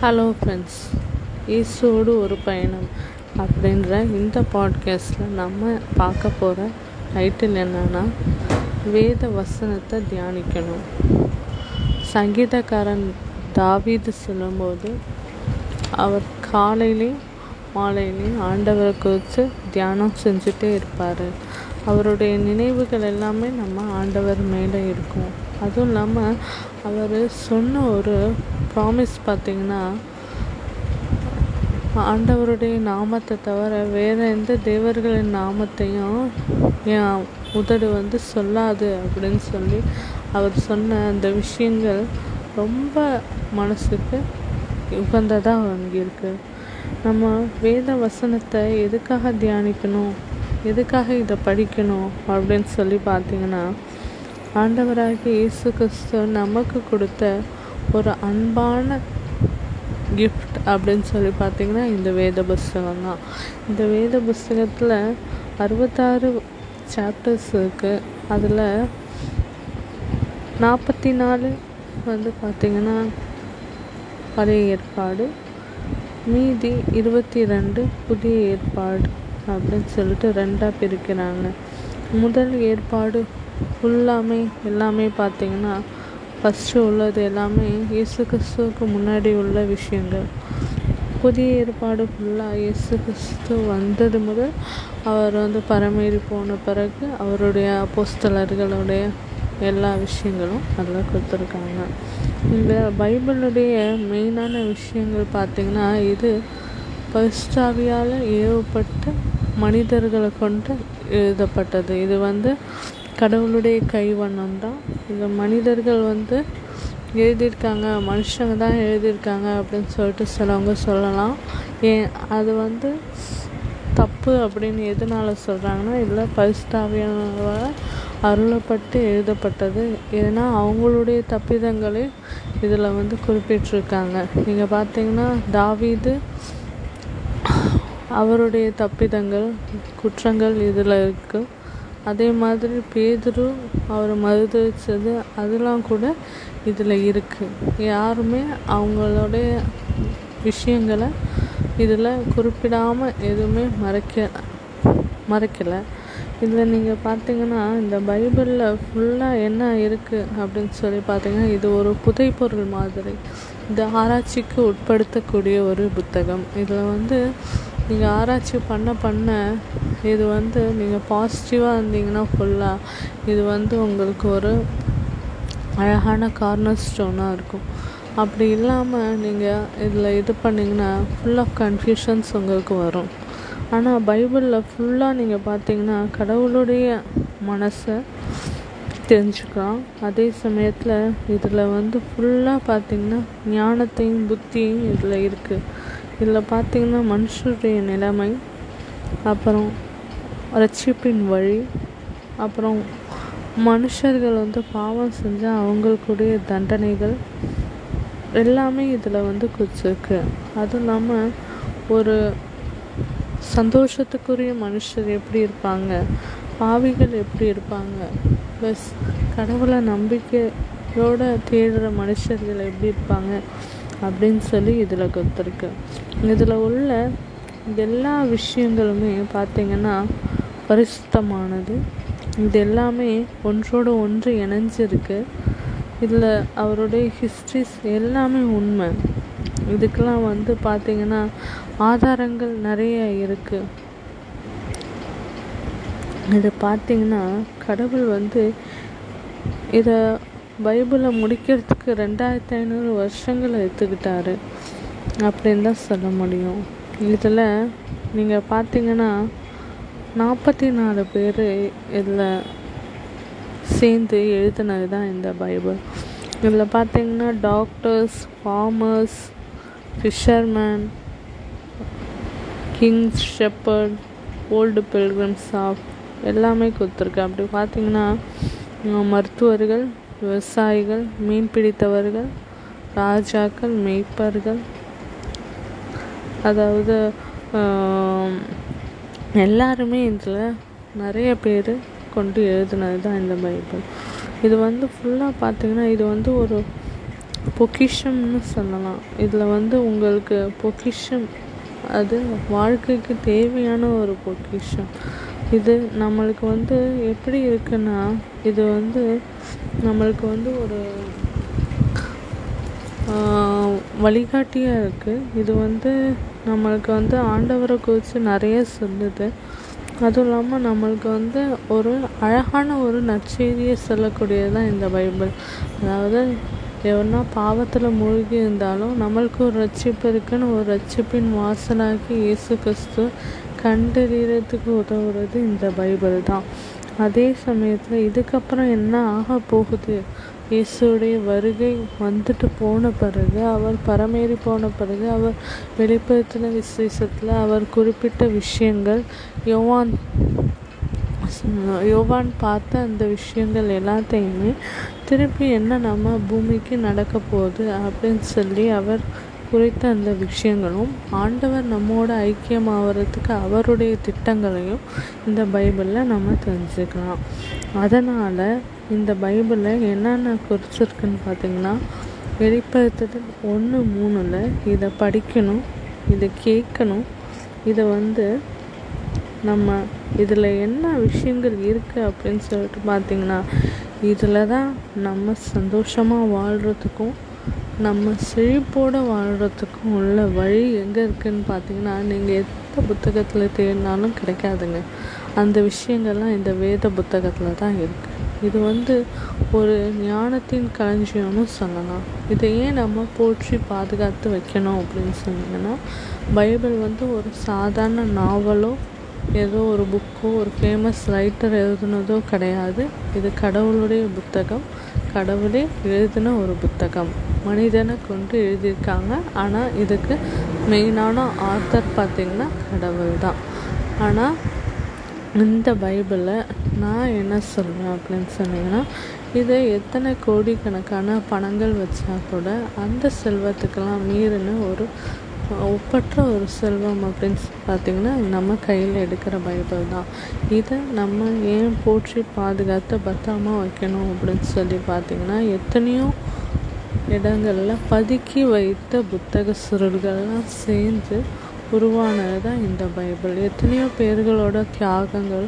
Hello friends ஈசோடு ஒரு பயணம் அப்படின்ற இந்த பாட்காஸ்டில் நம்ம பார்க்க போகிற டைட்டில் என்னன்னா வேத வசனத்தை தியானிக்கணும். சங்கீதக்காரன் தாவீது சொல்லும்போது அவர் காலையிலையும் மாலையிலையும் ஆண்டவரை குறித்து தியானம் செஞ்சுட்டே இருப்பார். அவருடைய நினைவுகள் எல்லாமே நம்ம ஆண்டவர் மேலே இருக்கும். அதுவும் இல்லாமல் அவர் சொன்ன ஒரு ப்ராமிஸ் பார்த்திங்கன்னா ஆண்டவருடைய நாமத்தை தவிர வேறு எந்த தேவர்களின் நாமத்தையும் என் உதடு வந்து சொல்லாது அப்படின்னு சொல்லி அவர் சொன்ன அந்த விஷயங்கள் ரொம்ப மனசுக்கு உகந்ததாக வாங்கியிருக்கு. நம்ம வேத வசனத்தை எதுக்காக தியானிக்கணும்? எதுக்காக இதை படிக்கணும்? அப்படின்னு சொல்லி பார்த்தீங்கன்னா ஆண்டவராக இயேசு கிறிஸ்து நமக்கு கொடுத்த ஒரு அன்பான கிஃப்ட் அப்படின்னு சொல்லி பார்த்தீங்கன்னா இந்த வேத புஸ்தகம் தான். இந்த வேத புஸ்தகத்தில் அறுபத்தாறு சாப்டர்ஸ் இருக்குது அதில் நாற்பத்தி நாலு வந்து பார்த்திங்கன்னா பழைய ஏற்பாடு மீதி இருபத்தி ரெண்டு புதிய ஏற்பாடு அப்படின்னு சொல்லிட்டு ரெண்டாக பிரிக்கிறாங்க. முதல் ஏற்பாடு ஃபுல்லாமே எல்லாமே பார்த்திங்கன்னா ஃபஸ்ட்டு உள்ளது எல்லாமே இயேசு கிறிஸ்துவுக்கு முன்னாடி உள்ள விஷயங்கள். புதிய ஏற்பாடு ஃபுல்லாக இயேசு கிறிஸ்து வந்தது முதல் அவர் வந்து பரமேறி போன பிறகு அவருடைய அப்போஸ்தலர்களுடைய எல்லா விஷயங்களும் அதில் கொடுத்துருக்காங்க. இந்த பைபிளுடைய மெயினான விஷயங்கள் பார்த்திங்கன்னா இது பரிஸ்டாவியால் ஏவப்பட்ட மனிதர்களை கொண்டு எழுதப்பட்டது. இது வந்து கடவுளுடைய கைவண்ணம் தான் இதை மனிதர்கள் வந்து எழுதியிருக்காங்க மனுஷங்க தான் எழுதியிருக்காங்க அப்படின்னு சொல்லிட்டு சிலவங்க சொல்லலாம். ஏன் அது வந்து தப்பு அப்படின்னு எதனால் சொல்கிறாங்கன்னா இதில் பரிஸ்தாவியால் அருளப்பட்டு எழுதப்பட்டது. ஏன்னா அவங்களுடைய தப்பிதங்களே இதில் வந்து குறிப்பிட்டிருக்காங்க. நீங்கள் பார்த்தீங்கன்னா தாவீது அவருடைய தப்பிதங்கள் குற்றங்கள் இதில் இருக்குது அதே மாதிரி பேதுரு அவர் மறுதளித்தது அதெல்லாம் கூட இதில் இருக்குது யாருமே அவங்களுடைய விஷயங்களை இதில் குறிப்பிடாமல் எதுவுமே மறைக்க மறைக்கலை. இதில் நீங்கள் பார்த்தீங்கன்னா இந்த பைபிளில் ஃபுல்லாக என்ன இருக்குது அப்படின்னு சொல்லி பார்த்தீங்கன்னா இது ஒரு புதைப்பொருள் மாதிரி. இந்த ஆராய்ச்சிக்கு உட்படுத்தக்கூடிய ஒரு புத்தகம். இதில் வந்து நீங்கள் ஆராய்ச்சி பண்ண பண்ண இது வந்து நீங்கள் பாசிட்டிவாக இருந்தீங்கன்னா ஃபுல்லாக இது வந்து உங்களுக்கு ஒரு அழகான கார்னர் ஸ்டோனாக இருக்கும். அப்படி இல்லாமல் நீங்கள் இதில் இது பண்ணிங்கன்னா ஃபுல் ஆஃப் கன்ஃபியூஷன்ஸ் உங்களுக்கு வரும். ஆனால் பைபிளில் ஃபுல்லாக நீங்கள் பார்த்தீங்கன்னா கடவுளுடைய மனசை தெரிஞ்சுக்கலாம். அதே சமயத்தில் இதில் வந்து ஃபுல்லாக பார்த்திங்கன்னா ஞானத்தையும் புத்தியும் இதில் இருக்குது இதில் பார்த்திங்கன்னா மனுஷருடைய நிலைமை அப்புறம் ரட்சிப்பின் வழி அப்புறம் மனுஷர்கள் வந்து பாவம் செஞ்சால் அவங்களுக்குடைய தண்டனைகள் எல்லாமே இதில் வந்து குறிச்சிருக்கு அதுவும் இல்லாமல் ஒரு சந்தோஷத்துக்குரிய மனுஷர் எப்படி இருப்பாங்க? பாவிகள் எப்படி இருப்பாங்க? ப்ளஸ் கடவுளை நம்பிக்கையோட தேடுற மனுஷர்கள் எப்படி இருப்பாங்க? அப்படின்னு சொல்லி இதில் கொடுத்துருக்கு. இதில் உள்ள எல்லா விஷயங்களுமே பார்த்திங்கன்னா பரிசுத்தமானது. இது எல்லாமே ஒன்றோடு ஒன்று இணைஞ்சிருக்கு. இதில் அவருடைய ஹிஸ்ட்ரிஸ் எல்லாமே உண்மை. இதுக்கெல்லாம் வந்து பார்த்திங்கன்னா ஆதாரங்கள் நிறைய இருக்குது இதை பார்த்திங்கன்னா கடவுள் வந்து இதை பைபிளை முடிக்கிறதுக்கு ரெண்டாயிரத்தி ஐநூறு வருஷங்கள் எடுத்துக்கிட்டாரு. அப்படின்னு தான் சொல்ல முடியும். இதில் நீங்கள் பார்த்தீங்கன்னா நாற்பத்தி நாலு பேர் இதில் சேர்ந்து எழுதினது தான் இந்த பைபிள். இதில் பார்த்தீங்கன்னா doctors farmers fisherman kings shepherd old pilgrims of எல்லாமே கொடுத்துருக்கு. அப்படி பார்த்தீங்கன்னா மருத்துவர்கள் விவசாயிகள் மீன் பிடித்தவர்கள் ராஜாக்கள் மெய்ப்பர்கள். அதாவது எல்லாருமே இதில் நிறைய பேர் கொண்டு எழுதினது தான் இந்த பைபிள். இது வந்து ஃபுல்லாக பார்த்திங்கன்னா இது வந்து ஒரு பொக்கிஷம்னு சொல்லலாம். இதில் வந்து உங்களுக்கு பொக்கிஷம் அது வாழ்க்கைக்கு தேவையான ஒரு பொக்கிஷம். இது நம்மளுக்கு வந்து எப்படி இருக்குன்னா இது வந்து நம்மளுக்கு வந்து ஒரு வழிகாட்டியாக இருக்குது இது வந்து நம்மளுக்கு வந்து ஆண்டவரை குறித்து நிறைய சொல்லுது. அதுவும் இல்லாமல் நம்மளுக்கு வந்து ஒரு அழகான ஒரு நற்செய்தியை சொல்லக்கூடியது தான் இந்த பைபிள். அதாவது எவனா பாவத்தில் மூழ்கி இருந்தாலும் நம்மளுக்கு ஒரு ரட்சிப்பு இருக்குன்னு ஒரு ரட்சிப்பின் வாசலாகி இயேசு கிறிஸ்து கண்டறியறதுக்கு உதவுறது இந்த பைபிள் தான். அதே சமயத்தில் இதுக்கப்புறம் என்ன ஆக போகுது? இயேசுடைய வருகை வந்துட்டு போன பிறகு அவர் பரமேறி போன பிறகு அவர் வெளிப்படுத்தின விசேஷத்தில் அவர் குறிப்பிட்ட விஷயங்கள் யோவான் யோவான் பார்த்த அந்த விஷயங்கள் எல்லாத்தையுமே திருப்பி என்ன நம்ம பூமிக்கு நடக்க போகுது அப்படின்னு சொல்லி அவர் குறித்த அந்த விஷயங்களும் ஆண்டவர் நம்மோட ஐக்கியமாகறதுக்கு அவருடைய திட்டங்களையும் இந்த பைபிளில் நம்ம தெரிஞ்சுக்கலாம். அதனால் இந்த பைபிளில் என்னென்ன குறிச்சிருக்குன்னு பார்த்திங்கன்னா வெளிப்படுத்துதல் ஒன்று மூணில் இதை படிக்கணும் இதை கேட்கணும் இதை வந்து நம்ம இதில் என்ன விஷயங்கள் இருக்குது அப்படின்னு சொல்லிட்டு பார்த்திங்கன்னா இதில் தான் நம்ம சந்தோஷமாக வாழ்கிறதுக்கும் நம்ம செழிப்போடு வாழ்கிறதுக்கும் உள்ள வழி எங்கே இருக்குதுன்னு பார்த்தீங்கன்னா நீங்கள் எந்த புத்தகத்தில் தேடினாலும் கிடைக்காதுங்க. அந்த விஷயங்கள்லாம் இந்த வேத புத்தகத்தில் தான் இருக்குது இது வந்து ஒரு ஞானத்தின் களஞ்சியம்னு சொல்லலாம். இதை ஏன் நம்ம போற்றி பாதுகாத்து வைக்கணும் அப்படின்னு சொன்னீங்கன்னா பைபிள் வந்து ஒரு சாதாரண நாவலோ ஏதோ ஒரு புக்கோ ஒரு ஃபேமஸ் ரைட்டர் எழுதுனதோ கிடையாது. இது கடவுளுடைய புத்தகம். கடவுளே எழுதின ஒரு புத்தகம். மனிதனை கொண்டு எழுதியிருக்காங்க. ஆனால் இதுக்கு மெயினான ஆத்தர் பார்த்திங்கன்னா கடவுள் தான். ஆனால் இந்த பைபிளை நான் என்ன சொல்கிறேன் அப்படின்னு சொன்னீங்கன்னா இதை எத்தனை கோடிக்கணக்கான பணங்கள் வச்சா கூட அந்த செல்வத்துக்கெல்லாம் மீறின ஒரு ஒப்பற்ற ஒரு செல்வம் அப்படின்னு பார்த்திங்கன்னா நம்ம கையில் எடுக்கிற பைபிள் தான். இதை நம்ம ஏன் போற்றி பாதுகாத்து பத்திரமா வைக்கணும் அப்படின்னு சொல்லி பார்த்திங்கன்னா எத்தனையோ இடங்களில் பதுக்கி வைத்த புத்தக சுருள்கள்லாம் சேர்ந்து உருவானது தான் இந்த பைபிள். எத்தனையோ பேர்களோட தியாகங்கள்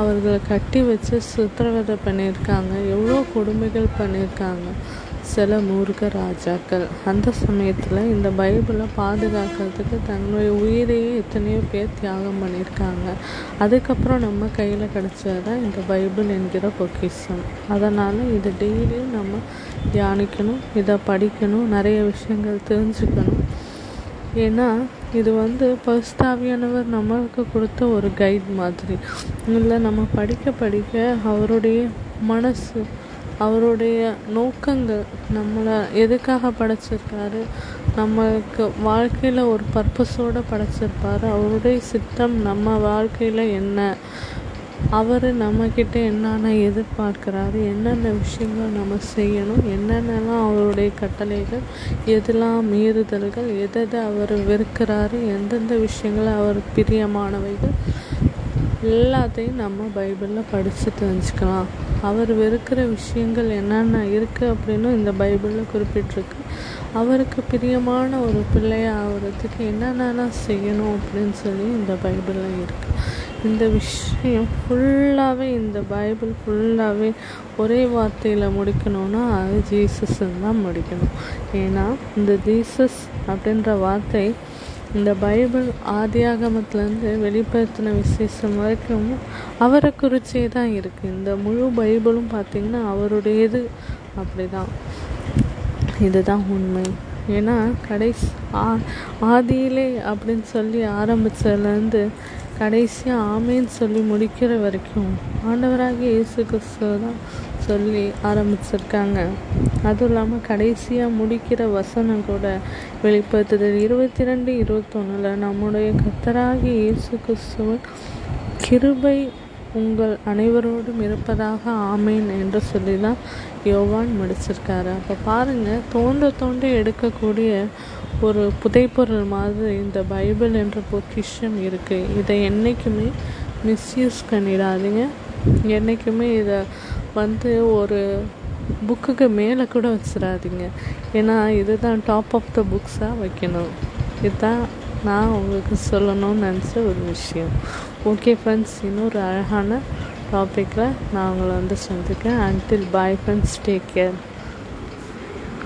அவர்களை கட்டி வச்சு சித்திரவதை பண்ணியிருக்காங்க. எவ்வளோ கொடுமைகள் பண்ணியிருக்காங்க. சில மூர்க்க ராஜாக்கள். அந்த சமயத்தில் இந்த பைபிளை பாதுகாக்கிறதுக்கு தன்னுடைய உயிரையே எத்தனையோ பேர் தியாகம் பண்ணியிருக்காங்க. அதுக்கப்புறம் நம்ம கையில் கிடச்சது தான் இந்த பைபிள் என்கிற பொக்கிஷம். அதனால் இதை டெய்லியும் நம்ம தியானிக்கணும் இதை படிக்கணும் நிறைய விஷயங்கள் தெரிஞ்சுக்கணும். ஏன்னா இது வந்து பரிசுத்தாவியானவர் நம்மளுக்கு கொடுத்த ஒரு கைட் மாதிரி. இல்லை நம்ம படிக்க படிக்க அவருடைய மனசு அவருடைய நோக்கங்கள் நம்மளை எதுக்காக படைச்சிருக்காரு? நம்மளுக்கு வாழ்க்கையில் ஒரு பர்பஸோடு படைச்சிருப்பாரு. அவருடைய சித்தம் நம்ம வாழ்க்கையில் என்ன? அவர் நம்மக்கிட்ட என்னென்ன எதிர்பார்க்குறாரு? என்னென்ன விஷயங்கள் நம்ம செய்யணும்? என்னென்னலாம் அவருடைய கட்டளைகள்? எதெல்லாம் மீறுதல்கள்? எதை அவர் வெறுக்கிறாரு? எந்தெந்த விஷயங்கள் அவர் பிரியமானவைகள்? எல்லாத்தையும் நம்ம பைபிளில் படித்து தெரிஞ்சுக்கலாம். அவர் வெறுக்கிற விஷயங்கள் என்னென்ன இருக்குது அப்படின்னு இந்த பைபிளில் குறிப்பிட்டிருக்கு. அவருக்கு பிரியமான ஒரு பிள்ளையாக ஆகிறதுக்கு என்னென்னலாம் செய்யணும் அப்படின்னு சொல்லி இந்த பைபிளில் இருக்குது இந்த விஷயம் ஃபுல்லாகவே இந்த பைபிள் ஃபுல்லாகவே ஒரே வார்த்தையில் முடிக்கணும்னா அது ஜீசஸ்ன்னு தான் முடிக்கணும். ஏன்னா இந்த ஜீசஸ் அப்படின்ற வார்த்தை இந்த பைபிள் ஆதியாகமத்துலேருந்து வெளிப்படுத்தின விசேஷம் வரைக்கும் அவரை குறிச்சே தான் இருக்குது இந்த முழு பைபிளும் பார்த்திங்கன்னா அவருடையது அப்படி தான் இதுதான் உண்மை. ஏன்னா கடைசி ஆ ஆதியிலே அப்படின்னு சொல்லி ஆரம்பித்ததுலேருந்து கடைசியாக ஆமேன்னு சொல்லி முடிக்கிற வரைக்கும் ஆண்டவராக இயேசு கிறிஸ்துவ தான் சொல்லி ஆரம்பிச்சிருக்காங்க. அதுவும் இல்லாமல் கடைசியாக முடிக்கிற வசனம் கூட வெளிப்படுத்துது. இருபத்தி ரெண்டு இருபத்தொன்னில் நம்முடைய கத்தராகி இயேசு கிறிஸ்துவின் கிருபை உங்கள் அனைவரோடும் இருப்பதாக ஆமேன் என்று சொல்லி தான் யோவான் முடிச்சிருக்காரு. அப்போ பாருங்கள் தோண்ட தோண்டி எடுக்கக்கூடிய ஒரு புதைப்பொருள் மாதிரி இந்த பைபிள் என்ற பொக்கிஷம் இருக்குது இதை என்றைக்குமே மிஸ்யூஸ் பண்ணிடாதீங்க. என்றைக்குமே இதை வந்து ஒரு புக்குக்கு மேலே கூட வச்சிடாதீங்க. ஏன்னா இதுதான் டாப் ஆஃப் த புக்ஸாக வைக்கணும். இதுதான் நான் உங்களுக்கு சொல்லணும்னு நினச்ச ஒரு விஷயம். ஓகே ஃப்ரெண்ட்ஸ் இன்னொரு அழகான டாப்பிக்கில் நான் உங்களை வந்து சந்திக்கிறேன். Until bye friends take care